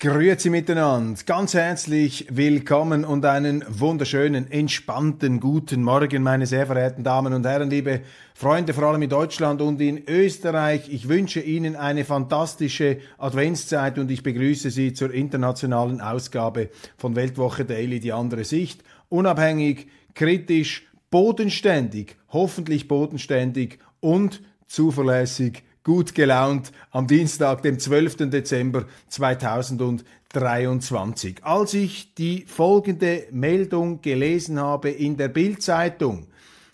Grüezi miteinander, ganz herzlich willkommen und einen wunderschönen, entspannten guten Morgen, meine sehr verehrten Damen und Herren, liebe Freunde, vor allem in Deutschland und in Österreich. Ich wünsche Ihnen eine fantastische Adventszeit und ich begrüße Sie zur internationalen Ausgabe von Weltwoche Daily, die andere Sicht. Unabhängig, kritisch, bodenständig, hoffentlich bodenständig und zuverlässig gut gelaunt am Dienstag, dem 12. Dezember 2023. Als ich die folgende Meldung gelesen habe in der Bildzeitung,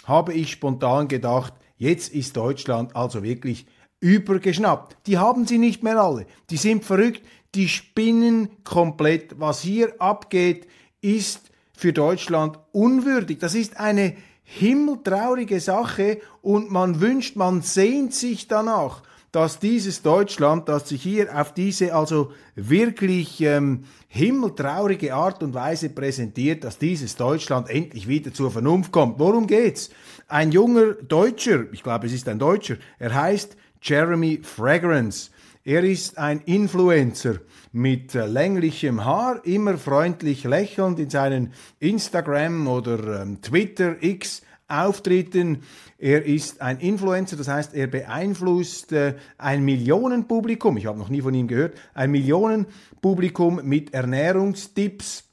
habe ich spontan gedacht, jetzt ist Deutschland also wirklich übergeschnappt. Die haben sie nicht mehr alle. Die sind verrückt, die spinnen komplett. Was hier abgeht, ist für Deutschland unwürdig. Das ist eine himmeltraurige Sache und man wünscht, man sehnt sich danach, dass dieses Deutschland, das sich hier auf diese also wirklich ähm, himmeltraurige Art und Weise präsentiert, dass dieses Deutschland endlich wieder zur Vernunft kommt. Worum geht's? Ein junger Deutscher, ich glaube es ist ein Deutscher, er heißt Jeremy Fragrance. Er ist ein Influencer mit äh, länglichem Haar, immer freundlich lächelnd in seinen Instagram oder ähm, Twitter X Auftritten. Er ist ein Influencer, das heißt, er beeinflusst äh, ein Millionenpublikum, ich habe noch nie von ihm gehört, ein Millionenpublikum mit Ernährungstipps,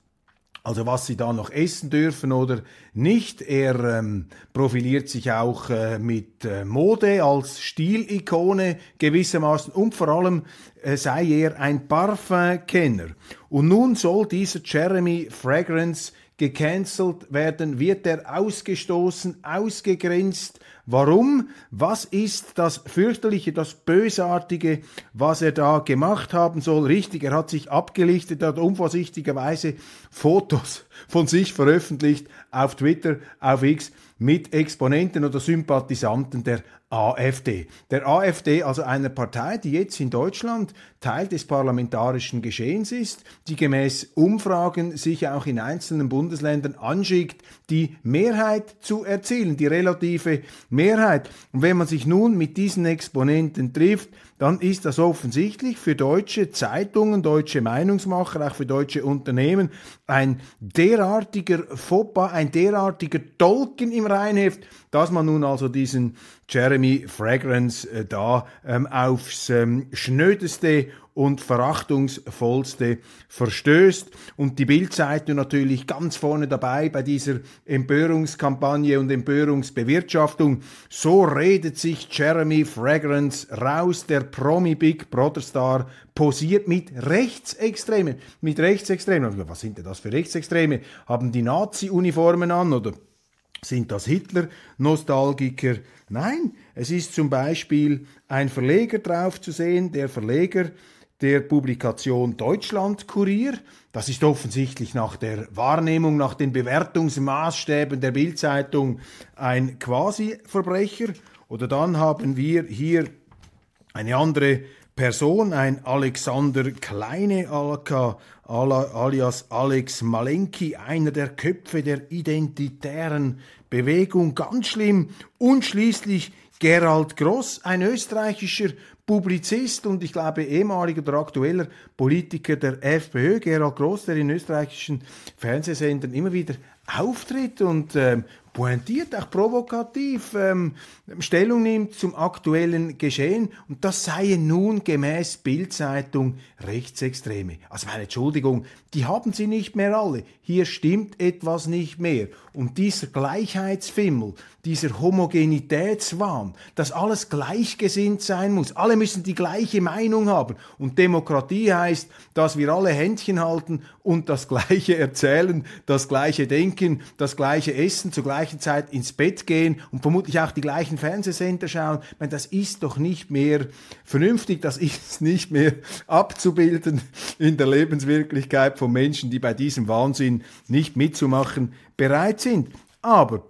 also was sie da noch essen dürfen oder nicht. Er ähm, profiliert sich auch äh, mit äh, Mode als Stilikone gewissermaßen und vor allem äh, sei er ein Parfumkenner. Und nun soll dieser Jeremy Fragrance gecancelt werden, wird er ausgestoßen, ausgegrenzt. Warum? Was ist das fürchterliche, das bösartige, was er da gemacht haben soll? Richtig, er hat sich abgelichtet, er hat unvorsichtigerweise Fotos von sich veröffentlicht auf Twitter, auf X mit Exponenten oder Sympathisanten der AfD. Der AfD, also einer Partei, die jetzt in Deutschland Teil des parlamentarischen Geschehens ist, die gemäß Umfragen sich auch in einzelnen Bundesländern anschickt, die Mehrheit zu erzielen, die relative Mehrheit. Und wenn man sich nun mit diesen Exponenten trifft, dann ist das offensichtlich für deutsche Zeitungen, deutsche Meinungsmacher, auch für deutsche Unternehmen ein derartiger Fauxpas, ein derartiger Dolken im Reinheft, dass man nun also diesen Jeremy Fragrance äh, da ähm, aufs ähm, schnödeste und verachtungsvollste verstößt. Und die Bildzeitung natürlich ganz vorne dabei bei dieser Empörungskampagne und Empörungsbewirtschaftung. So redet sich Jeremy Fragrance raus, der Promi Big Brother Star posiert mit Rechtsextremen. Mit Rechtsextremen. Was sind denn das für Rechtsextreme? Haben die Nazi-Uniformen an oder sind das Hitler-Nostalgiker? Nein, es ist zum Beispiel ein Verleger drauf zu sehen, der Verleger der Publikation Deutschland Kurier. Das ist offensichtlich nach der Wahrnehmung, nach den Bewertungsmaßstäben der Bildzeitung ein Quasi-Verbrecher. Oder dann haben wir hier eine andere Person, ein Alexander Kleine alias Alex Malenki, einer der Köpfe der identitären Bewegung, ganz schlimm. Und schließlich Gerald Gross, ein österreichischer Publizist und ich glaube ehemaliger oder aktueller Politiker der FPÖ, Gerald Gross, der in österreichischen Fernsehsendern immer wieder auftritt und äh, pointiert, auch provokativ ähm, Stellung nimmt zum aktuellen Geschehen und das seien nun gemäß Bildzeitung Rechtsextreme. Also meine Entschuldigung, die haben sie nicht mehr alle. Hier stimmt etwas nicht mehr. Und dieser Gleichheitsfimmel, dieser Homogenitätswahn, dass alles gleichgesinnt sein muss, alle müssen die gleiche Meinung haben. Und Demokratie heißt, dass wir alle Händchen halten und das Gleiche erzählen, das Gleiche denken, das Gleiche essen, zur gleichen Zeit ins Bett gehen und vermutlich auch die gleichen Fernsehsender schauen. Ich meine, das ist doch nicht mehr vernünftig, das ist nicht mehr abzubilden in der Lebenswirklichkeit von Menschen, die bei diesem Wahnsinn nicht mitzumachen bereit sind. Aber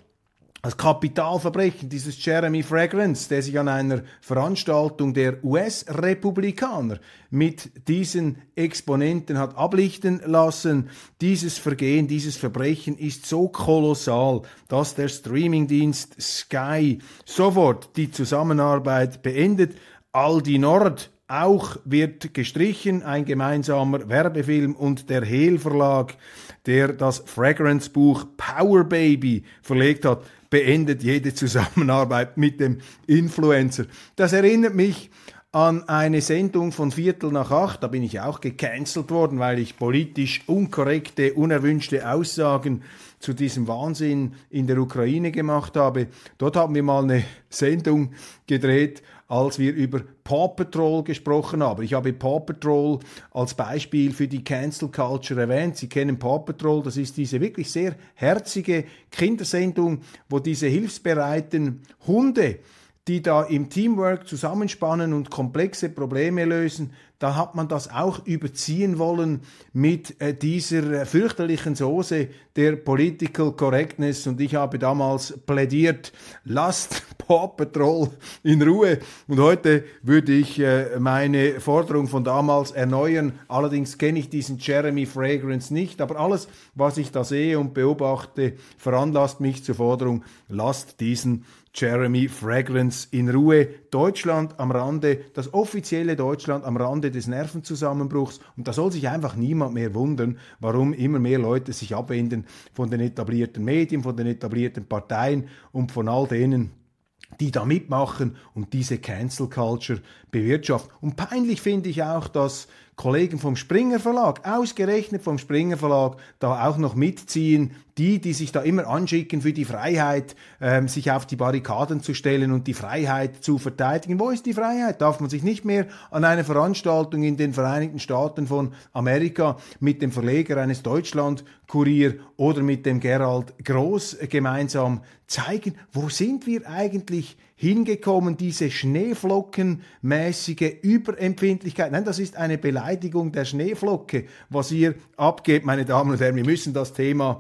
das Kapitalverbrechen dieses Jeremy Fragrance, der sich an einer Veranstaltung der US-Republikaner mit diesen Exponenten hat ablichten lassen, dieses Vergehen, dieses Verbrechen ist so kolossal, dass der Streamingdienst Sky sofort die Zusammenarbeit beendet. Aldi Nord auch wird gestrichen, ein gemeinsamer Werbefilm und der Hehl Verlag, der das Fragrance Buch Power Baby verlegt hat, beendet jede Zusammenarbeit mit dem Influencer. Das erinnert mich an eine Sendung von Viertel nach acht. Da bin ich auch gecancelt worden, weil ich politisch unkorrekte, unerwünschte Aussagen zu diesem Wahnsinn in der Ukraine gemacht habe. Dort haben wir mal eine Sendung gedreht als wir über Paw Patrol gesprochen haben. Ich habe Paw Patrol als Beispiel für die Cancel Culture erwähnt. Sie kennen Paw Patrol, das ist diese wirklich sehr herzige Kindersendung, wo diese hilfsbereiten Hunde die da im Teamwork zusammenspannen und komplexe Probleme lösen, da hat man das auch überziehen wollen mit äh, dieser äh, fürchterlichen Soße der Political Correctness. Und ich habe damals plädiert, lasst Paw Patrol in Ruhe. Und heute würde ich äh, meine Forderung von damals erneuern. Allerdings kenne ich diesen Jeremy Fragrance nicht. Aber alles, was ich da sehe und beobachte, veranlasst mich zur Forderung, lasst diesen Jeremy Fragrance in Ruhe. Deutschland am Rande, das offizielle Deutschland am Rande des Nervenzusammenbruchs. Und da soll sich einfach niemand mehr wundern, warum immer mehr Leute sich abwenden von den etablierten Medien, von den etablierten Parteien und von all denen, die da mitmachen und diese Cancel Culture bewirtschaften. Und peinlich finde ich auch, dass Kollegen vom Springer Verlag, ausgerechnet vom Springer Verlag, da auch noch mitziehen, die, die sich da immer anschicken für die Freiheit, ähm, sich auf die Barrikaden zu stellen und die Freiheit zu verteidigen. Wo ist die Freiheit? Darf man sich nicht mehr an einer Veranstaltung in den Vereinigten Staaten von Amerika mit dem Verleger eines Deutschland-Kurier oder mit dem Gerald Groß gemeinsam zeigen? Wo sind wir eigentlich hingekommen, diese schneeflockenmäßige Überempfindlichkeit. Nein, das ist eine Beleidigung der Schneeflocke, was ihr abgebt, meine Damen und Herren. Wir müssen das Thema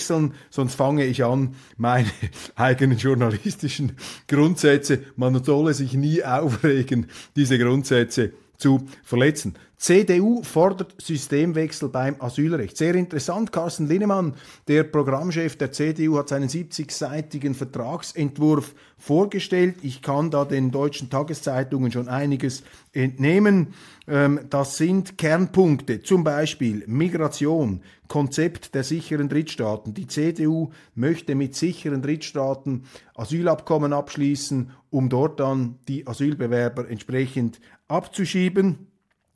wechseln, sonst fange ich an, meine eigenen journalistischen Grundsätze, man solle sich nie aufregen, diese Grundsätze zu verletzen. CDU fordert Systemwechsel beim Asylrecht. Sehr interessant. Carsten Linnemann, der Programmchef der CDU, hat seinen 70-seitigen Vertragsentwurf vorgestellt. Ich kann da den deutschen Tageszeitungen schon einiges entnehmen. Ähm, das sind Kernpunkte, zum Beispiel Migration, Konzept der sicheren Drittstaaten. Die CDU möchte mit sicheren Drittstaaten Asylabkommen abschließen, um dort dann die Asylbewerber entsprechend abzuschieben.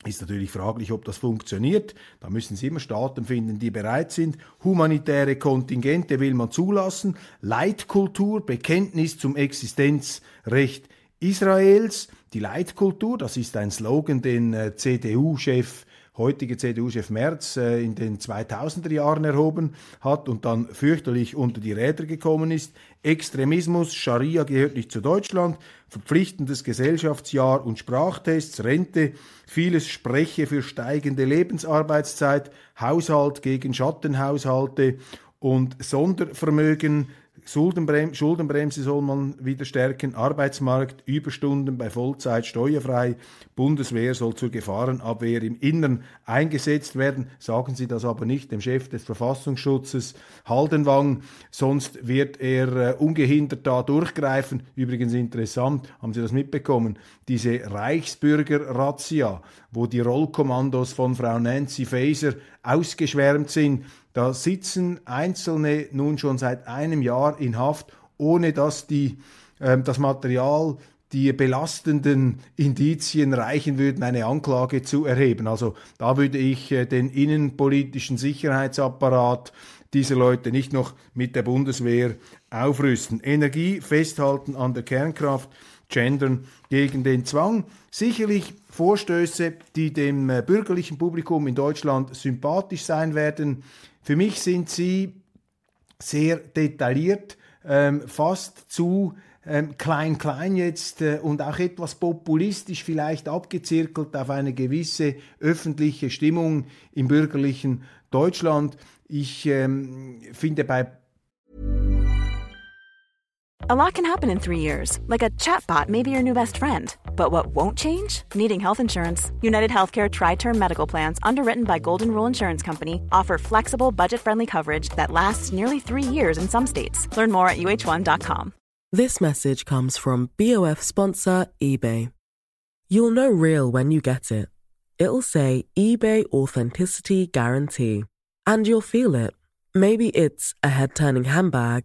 Ist natürlich fraglich, ob das funktioniert. Da müssen Sie immer Staaten finden, die bereit sind. Humanitäre Kontingente will man zulassen. Leitkultur, Bekenntnis zum Existenzrecht Israels. Die Leitkultur, das ist ein Slogan, den äh, CDU-Chef heutige CDU-Chef Merz äh, in den 2000er Jahren erhoben hat und dann fürchterlich unter die Räder gekommen ist. Extremismus, Scharia gehört nicht zu Deutschland, verpflichtendes Gesellschaftsjahr und Sprachtests, Rente, vieles spreche für steigende Lebensarbeitszeit, Haushalt gegen Schattenhaushalte und Sondervermögen Schuldenbremse, Schuldenbremse soll man wieder stärken, Arbeitsmarkt, Überstunden bei Vollzeit steuerfrei, Bundeswehr soll zur Gefahrenabwehr im Innern eingesetzt werden. Sagen Sie das aber nicht dem Chef des Verfassungsschutzes Haldenwang, sonst wird er äh, ungehindert da durchgreifen. Übrigens interessant, haben Sie das mitbekommen, diese Reichsbürger-Razzia, wo die Rollkommandos von Frau Nancy Faeser ausgeschwärmt sind, da sitzen Einzelne nun schon seit einem Jahr in Haft, ohne dass die, äh, das Material die belastenden Indizien reichen würden, eine Anklage zu erheben. Also da würde ich äh, den innenpolitischen Sicherheitsapparat dieser Leute nicht noch mit der Bundeswehr aufrüsten. Energie festhalten an der Kernkraft, gendern gegen den Zwang. Sicherlich Vorstöße, die dem äh, bürgerlichen Publikum in Deutschland sympathisch sein werden. Für mich sind sie sehr detailliert, ähm, fast zu ähm, klein klein jetzt äh, und auch etwas populistisch vielleicht abgezirkelt auf eine gewisse öffentliche Stimmung im bürgerlichen Deutschland. Ich ähm, finde bei A lot can happen in three years, like a chatbot may be your new best friend. But what won't change? Needing health insurance. United Healthcare Tri Term Medical Plans, underwritten by Golden Rule Insurance Company, offer flexible, budget friendly coverage that lasts nearly three years in some states. Learn more at uh1.com. This message comes from BOF sponsor eBay. You'll know real when you get it. It'll say eBay Authenticity Guarantee. And you'll feel it. Maybe it's a head turning handbag,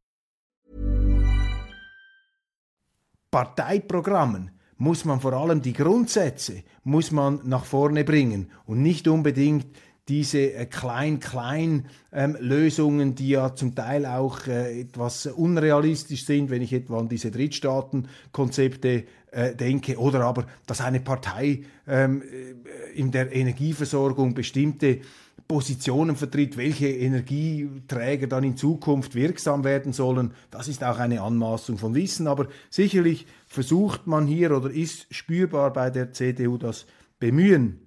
Parteiprogrammen muss man vor allem die Grundsätze muss man nach vorne bringen und nicht unbedingt diese äh, Klein-Klein-Lösungen, ähm, die ja zum Teil auch äh, etwas unrealistisch sind, wenn ich etwa an diese Drittstaatenkonzepte äh, denke, oder aber, dass eine Partei ähm, äh, in der Energieversorgung bestimmte Positionen vertritt, welche Energieträger dann in Zukunft wirksam werden sollen. Das ist auch eine Anmaßung von Wissen, aber sicherlich versucht man hier oder ist spürbar bei der CDU das Bemühen,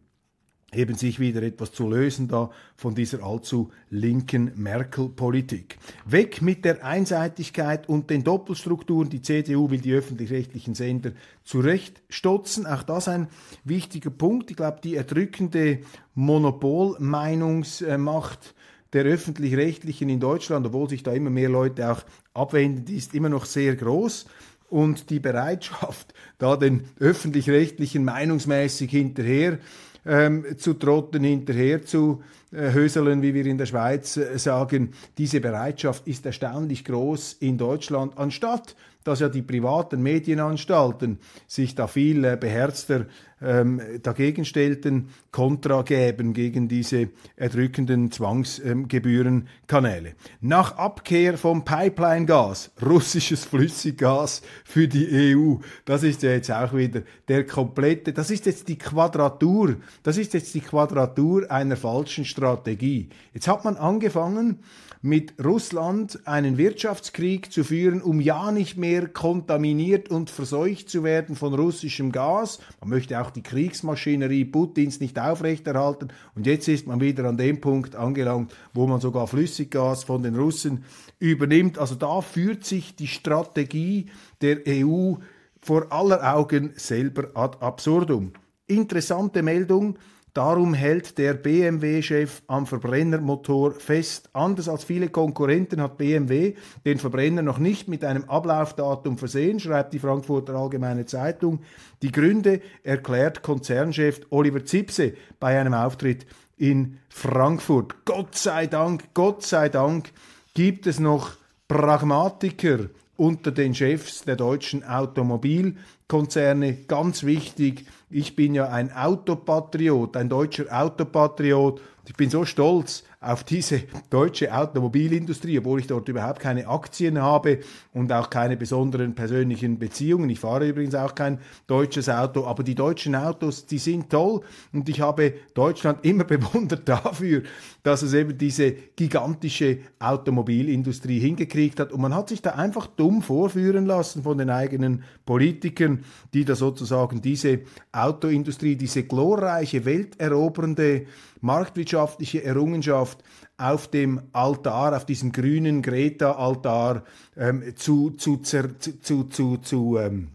eben sich wieder etwas zu lösen da von dieser allzu linken Merkel-Politik. Weg mit der Einseitigkeit und den Doppelstrukturen. Die CDU will die öffentlich-rechtlichen Sender zurechtstotzen. Auch das ein wichtiger Punkt. Ich glaube, die erdrückende Monopolmeinungsmacht der öffentlich-rechtlichen in Deutschland, obwohl sich da immer mehr Leute auch abwenden, die ist immer noch sehr groß und die Bereitschaft, da den öffentlich-rechtlichen meinungsmäßig hinterher ähm, zu trotten, hinterher zu äh, höseln, wie wir in der Schweiz äh, sagen. Diese Bereitschaft ist erstaunlich groß in Deutschland, anstatt dass ja die privaten Medienanstalten sich da viel äh, beherzter ähm, dagegen stellten, Kontra gäben gegen diese erdrückenden Zwangsgebührenkanäle. Ähm, Nach Abkehr vom Pipeline-Gas, russisches Flüssiggas für die EU, das ist ja jetzt auch wieder der komplette, das ist jetzt die Quadratur, das ist jetzt die Quadratur einer falschen Strategie. Jetzt hat man angefangen, mit Russland einen Wirtschaftskrieg zu führen, um ja nicht mehr kontaminiert und verseucht zu werden von russischem Gas. Man möchte auch die Kriegsmaschinerie Putins nicht aufrechterhalten. Und jetzt ist man wieder an dem Punkt angelangt, wo man sogar Flüssiggas von den Russen übernimmt. Also da führt sich die Strategie der EU vor aller Augen selber ad absurdum. Interessante Meldung. Darum hält der BMW-Chef am Verbrennermotor fest. Anders als viele Konkurrenten hat BMW den Verbrenner noch nicht mit einem Ablaufdatum versehen, schreibt die Frankfurter Allgemeine Zeitung. Die Gründe erklärt Konzernchef Oliver Zipse bei einem Auftritt in Frankfurt. Gott sei Dank, Gott sei Dank gibt es noch Pragmatiker unter den Chefs der deutschen Automobilkonzerne. Ganz wichtig, ich bin ja ein Autopatriot, ein deutscher Autopatriot. Ich bin so stolz auf diese deutsche Automobilindustrie, obwohl ich dort überhaupt keine Aktien habe und auch keine besonderen persönlichen Beziehungen. Ich fahre übrigens auch kein deutsches Auto, aber die deutschen Autos, die sind toll und ich habe Deutschland immer bewundert dafür, dass es eben diese gigantische Automobilindustrie hingekriegt hat und man hat sich da einfach dumm vorführen lassen von den eigenen Politikern, die da sozusagen diese Autoindustrie, diese glorreiche, welterobernde, marktwirtschaftliche Errungenschaft auf dem Altar, auf diesem grünen Greta-Altar ähm, zu, zu, zu, zu, zu, zu ähm,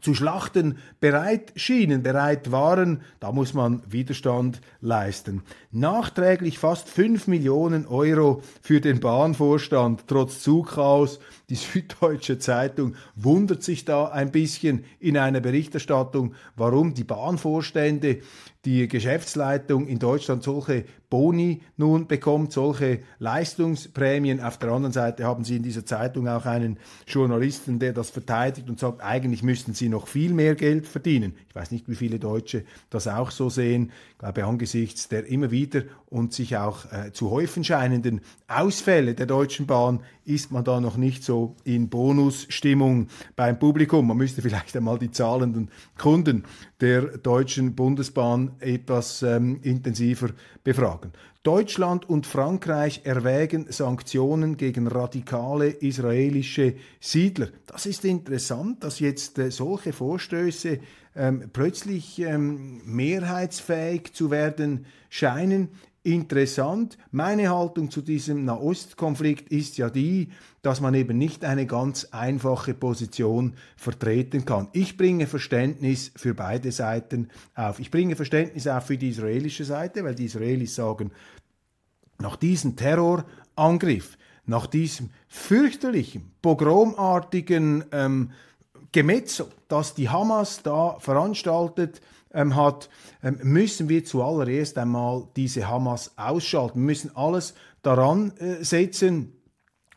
zu schlachten bereit schienen, bereit waren, da muss man Widerstand leisten. Nachträglich fast 5 Millionen Euro für den Bahnvorstand, trotz Zugchaos. Die Süddeutsche Zeitung wundert sich da ein bisschen in einer Berichterstattung, warum die Bahnvorstände die Geschäftsleitung in Deutschland solche Boni nun bekommt, solche Leistungsprämien. Auf der anderen Seite haben Sie in dieser Zeitung auch einen Journalisten, der das verteidigt und sagt, eigentlich müssten Sie noch viel mehr Geld verdienen. Ich weiß nicht, wie viele Deutsche das auch so sehen. Ich glaube, angesichts der immer wieder und sich auch äh, zu häufen scheinenden Ausfälle der Deutschen Bahn ist man da noch nicht so in Bonusstimmung beim Publikum. Man müsste vielleicht einmal die zahlenden Kunden der Deutschen Bundesbahn etwas ähm, intensiver befragen. Deutschland und Frankreich erwägen Sanktionen gegen radikale israelische Siedler. Das ist interessant, dass jetzt äh, solche Vorstöße ähm, plötzlich ähm, mehrheitsfähig zu werden scheinen interessant. Meine Haltung zu diesem Nahostkonflikt ist ja die, dass man eben nicht eine ganz einfache Position vertreten kann. Ich bringe Verständnis für beide Seiten auf. Ich bringe Verständnis auf für die israelische Seite, weil die Israelis sagen, nach diesem Terrorangriff, nach diesem fürchterlichen, pogromartigen ähm, Gemetzel, das die Hamas da veranstaltet, ähm, hat, ähm, müssen wir zuallererst einmal diese Hamas ausschalten. Müssen alles daran äh, setzen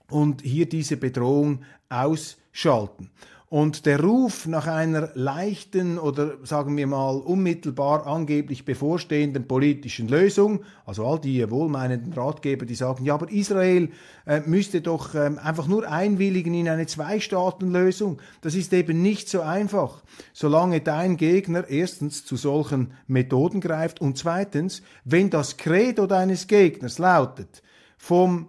und hier diese Bedrohung ausschalten. Und der Ruf nach einer leichten oder sagen wir mal unmittelbar angeblich bevorstehenden politischen Lösung, also all die wohlmeinenden Ratgeber, die sagen, ja, aber Israel äh, müsste doch ähm, einfach nur einwilligen in eine Zwei-Staaten-Lösung. Das ist eben nicht so einfach, solange dein Gegner erstens zu solchen Methoden greift und zweitens, wenn das Credo deines Gegners lautet, vom,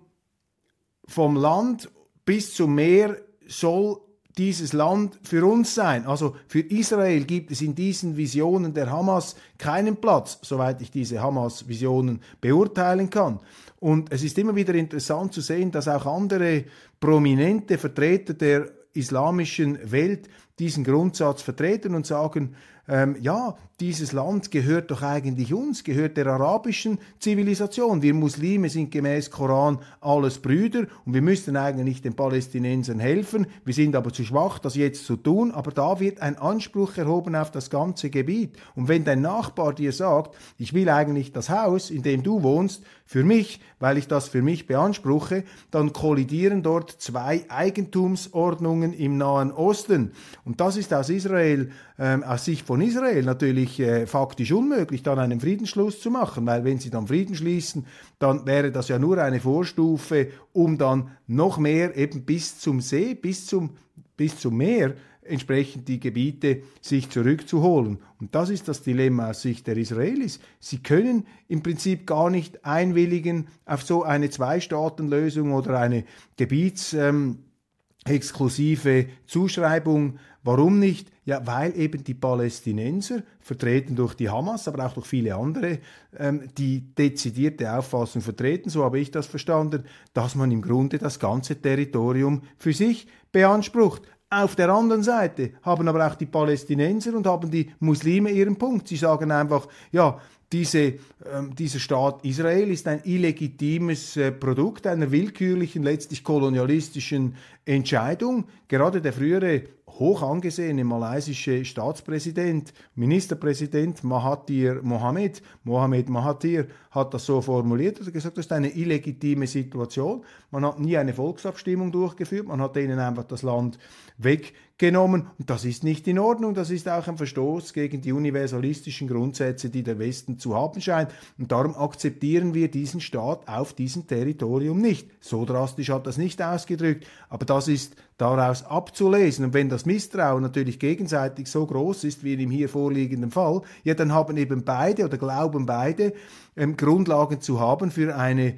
vom Land bis zum Meer soll dieses Land für uns sein. Also für Israel gibt es in diesen Visionen der Hamas keinen Platz, soweit ich diese Hamas-Visionen beurteilen kann. Und es ist immer wieder interessant zu sehen, dass auch andere prominente Vertreter der islamischen Welt diesen Grundsatz vertreten und sagen, ähm, ja, dieses Land gehört doch eigentlich uns, gehört der arabischen Zivilisation. Wir Muslime sind gemäß Koran alles Brüder und wir müssten eigentlich den Palästinensern helfen. Wir sind aber zu schwach, das jetzt zu tun. Aber da wird ein Anspruch erhoben auf das ganze Gebiet. Und wenn dein Nachbar dir sagt, ich will eigentlich das Haus, in dem du wohnst, für mich, weil ich das für mich beanspruche, dann kollidieren dort zwei Eigentumsordnungen im Nahen Osten. Und das ist aus Israel, ähm, aus Sicht von Israel natürlich äh, faktisch unmöglich, dann einen Friedensschluss zu machen, weil wenn sie dann Frieden schließen, dann wäre das ja nur eine Vorstufe, um dann noch mehr eben bis zum See, bis zum, bis zum Meer entsprechend die Gebiete sich zurückzuholen. Und das ist das Dilemma aus Sicht der Israelis. Sie können im Prinzip gar nicht einwilligen auf so eine Zwei-Staaten-Lösung oder eine gebietsexklusive ähm, Zuschreibung. Warum nicht? Ja, weil eben die Palästinenser, vertreten durch die Hamas, aber auch durch viele andere, ähm, die dezidierte Auffassung vertreten, so habe ich das verstanden, dass man im Grunde das ganze Territorium für sich beansprucht. Auf der anderen Seite haben aber auch die Palästinenser und haben die Muslime ihren Punkt. Sie sagen einfach, ja, diese, ähm, dieser Staat Israel ist ein illegitimes äh, Produkt einer willkürlichen, letztlich kolonialistischen Entscheidung. Gerade der frühere hoch angesehene malaysische Staatspräsident, Ministerpräsident Mahathir Mohammed, Mohammed Mahathir, hat das so formuliert, er hat gesagt, das ist eine illegitime Situation. Man hat nie eine Volksabstimmung durchgeführt, man hat ihnen einfach das Land weggenommen und das ist nicht in Ordnung, das ist auch ein Verstoß gegen die universalistischen Grundsätze, die der Westen zu haben scheint. Und darum akzeptieren wir diesen Staat auf diesem Territorium nicht. So drastisch hat das nicht ausgedrückt, aber das ist daraus abzulesen. Und wenn das Misstrauen natürlich gegenseitig so groß ist wie in dem hier vorliegenden Fall, ja dann haben eben beide oder glauben beide, ähm, Grundlagen zu haben für eine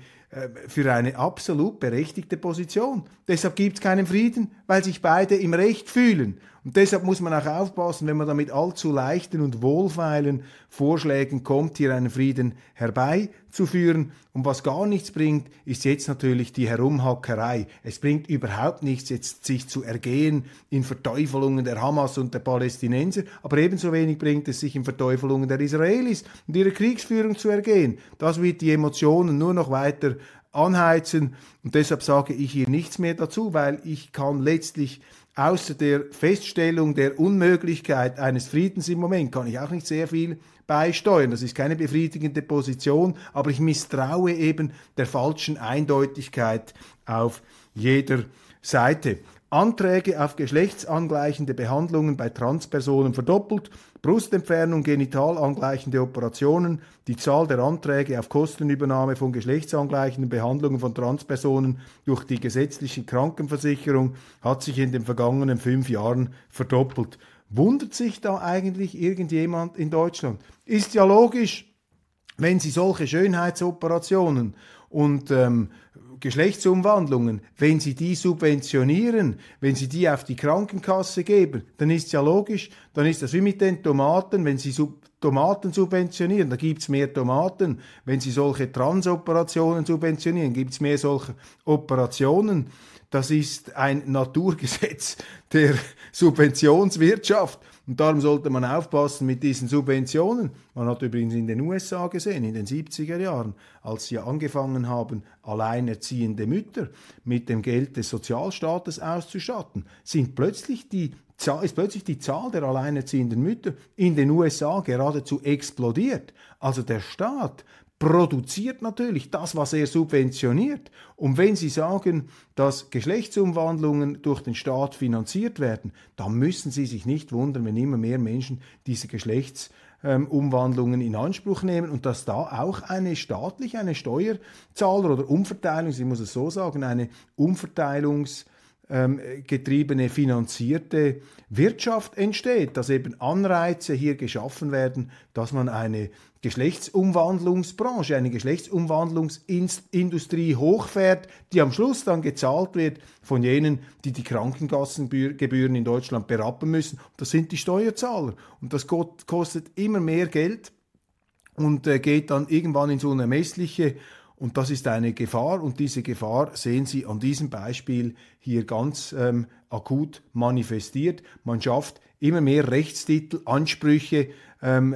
für eine absolut berechtigte Position. Deshalb gibt es keinen Frieden, weil sich beide im Recht fühlen. Und deshalb muss man auch aufpassen, wenn man da mit allzu leichten und wohlfeilen Vorschlägen kommt, hier einen Frieden herbeizuführen. Und was gar nichts bringt, ist jetzt natürlich die Herumhackerei. Es bringt überhaupt nichts, jetzt sich zu ergehen in Verteufelungen der Hamas und der Palästinenser, aber ebenso wenig bringt es sich in Verteufelungen der Israelis und ihrer Kriegsführung zu ergehen. Das wird die Emotionen nur noch weiter anheizen und deshalb sage ich hier nichts mehr dazu, weil ich kann letztlich außer der Feststellung der Unmöglichkeit eines Friedens im Moment kann ich auch nicht sehr viel beisteuern. Das ist keine befriedigende Position, aber ich misstraue eben der falschen Eindeutigkeit auf jeder Seite. Anträge auf geschlechtsangleichende Behandlungen bei Transpersonen verdoppelt, Brustentfernung, genital angleichende Operationen, die Zahl der Anträge auf Kostenübernahme von geschlechtsangleichenden Behandlungen von Transpersonen durch die gesetzliche Krankenversicherung hat sich in den vergangenen fünf Jahren verdoppelt. Wundert sich da eigentlich irgendjemand in Deutschland? Ist ja logisch, wenn Sie solche Schönheitsoperationen und ähm, Geschlechtsumwandlungen, wenn Sie die subventionieren, wenn Sie die auf die Krankenkasse geben, dann ist ja logisch, dann ist das wie mit den Tomaten, wenn Sie sub Tomaten subventionieren, da gibt's mehr Tomaten. Wenn Sie solche Transoperationen subventionieren, gibt's mehr solche Operationen. Das ist ein Naturgesetz der Subventionswirtschaft. Und darum sollte man aufpassen mit diesen Subventionen. Man hat übrigens in den USA gesehen, in den 70er Jahren, als sie angefangen haben, alleinerziehende Mütter mit dem Geld des Sozialstaates auszustatten, sind plötzlich die ist plötzlich die Zahl der alleinerziehenden Mütter in den USA geradezu explodiert. Also der Staat produziert natürlich das, was er subventioniert. Und wenn Sie sagen, dass Geschlechtsumwandlungen durch den Staat finanziert werden, dann müssen Sie sich nicht wundern, wenn immer mehr Menschen diese Geschlechtsumwandlungen in Anspruch nehmen und dass da auch eine staatliche, eine Steuerzahler oder Umverteilung, ich muss es so sagen, eine Umverteilungs- ähm, finanzierte Wirtschaft entsteht, dass eben Anreize hier geschaffen werden, dass man eine Geschlechtsumwandlungsbranche, eine Geschlechtsumwandlungsindustrie hochfährt, die am Schluss dann gezahlt wird von jenen, die die Krankenkassengebühren in Deutschland berappen müssen. Das sind die Steuerzahler. Und das kostet immer mehr Geld und äh, geht dann irgendwann ins Unermessliche und das ist eine Gefahr und diese Gefahr sehen Sie an diesem Beispiel hier ganz ähm, akut manifestiert. Man schafft immer mehr Rechtstitel, Ansprüche, ähm,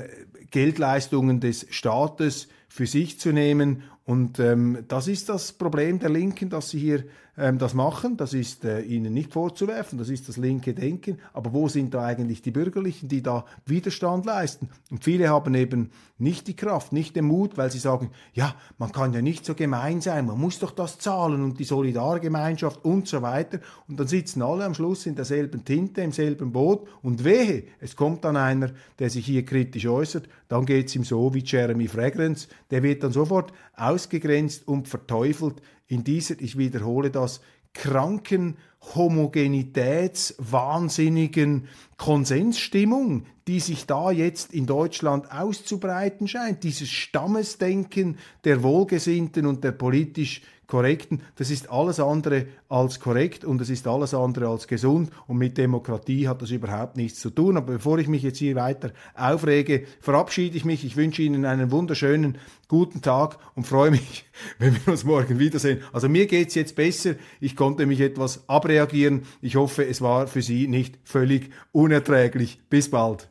Geldleistungen des Staates für sich zu nehmen. Und ähm, das ist das Problem der Linken, dass sie hier ähm, das machen. Das ist äh, ihnen nicht vorzuwerfen, das ist das linke Denken. Aber wo sind da eigentlich die Bürgerlichen, die da Widerstand leisten? Und viele haben eben nicht die Kraft, nicht den Mut, weil sie sagen, ja, man kann ja nicht so gemein sein, man muss doch das zahlen und die Solidargemeinschaft und so weiter. Und dann sitzen alle am Schluss in derselben Tinte, im selben Boot und wehe, es kommt dann einer, der sich hier kritisch äußert, dann geht es ihm so wie Jeremy Fragrance, der wird dann sofort ausgegrenzt und verteufelt. In dieser, ich wiederhole das, kranken Homogenitätswahnsinnigen Konsensstimmung, die sich da jetzt in Deutschland auszubreiten scheint, dieses Stammesdenken der Wohlgesinnten und der politisch Korrekten, das ist alles andere als korrekt und es ist alles andere als gesund und mit Demokratie hat das überhaupt nichts zu tun. Aber bevor ich mich jetzt hier weiter aufrege, verabschiede ich mich. Ich wünsche Ihnen einen wunderschönen guten Tag und freue mich, wenn wir uns morgen wiedersehen. Also mir geht's jetzt besser. Ich konnte mich etwas abreagieren. Ich hoffe, es war für Sie nicht völlig unerträglich. Bis bald.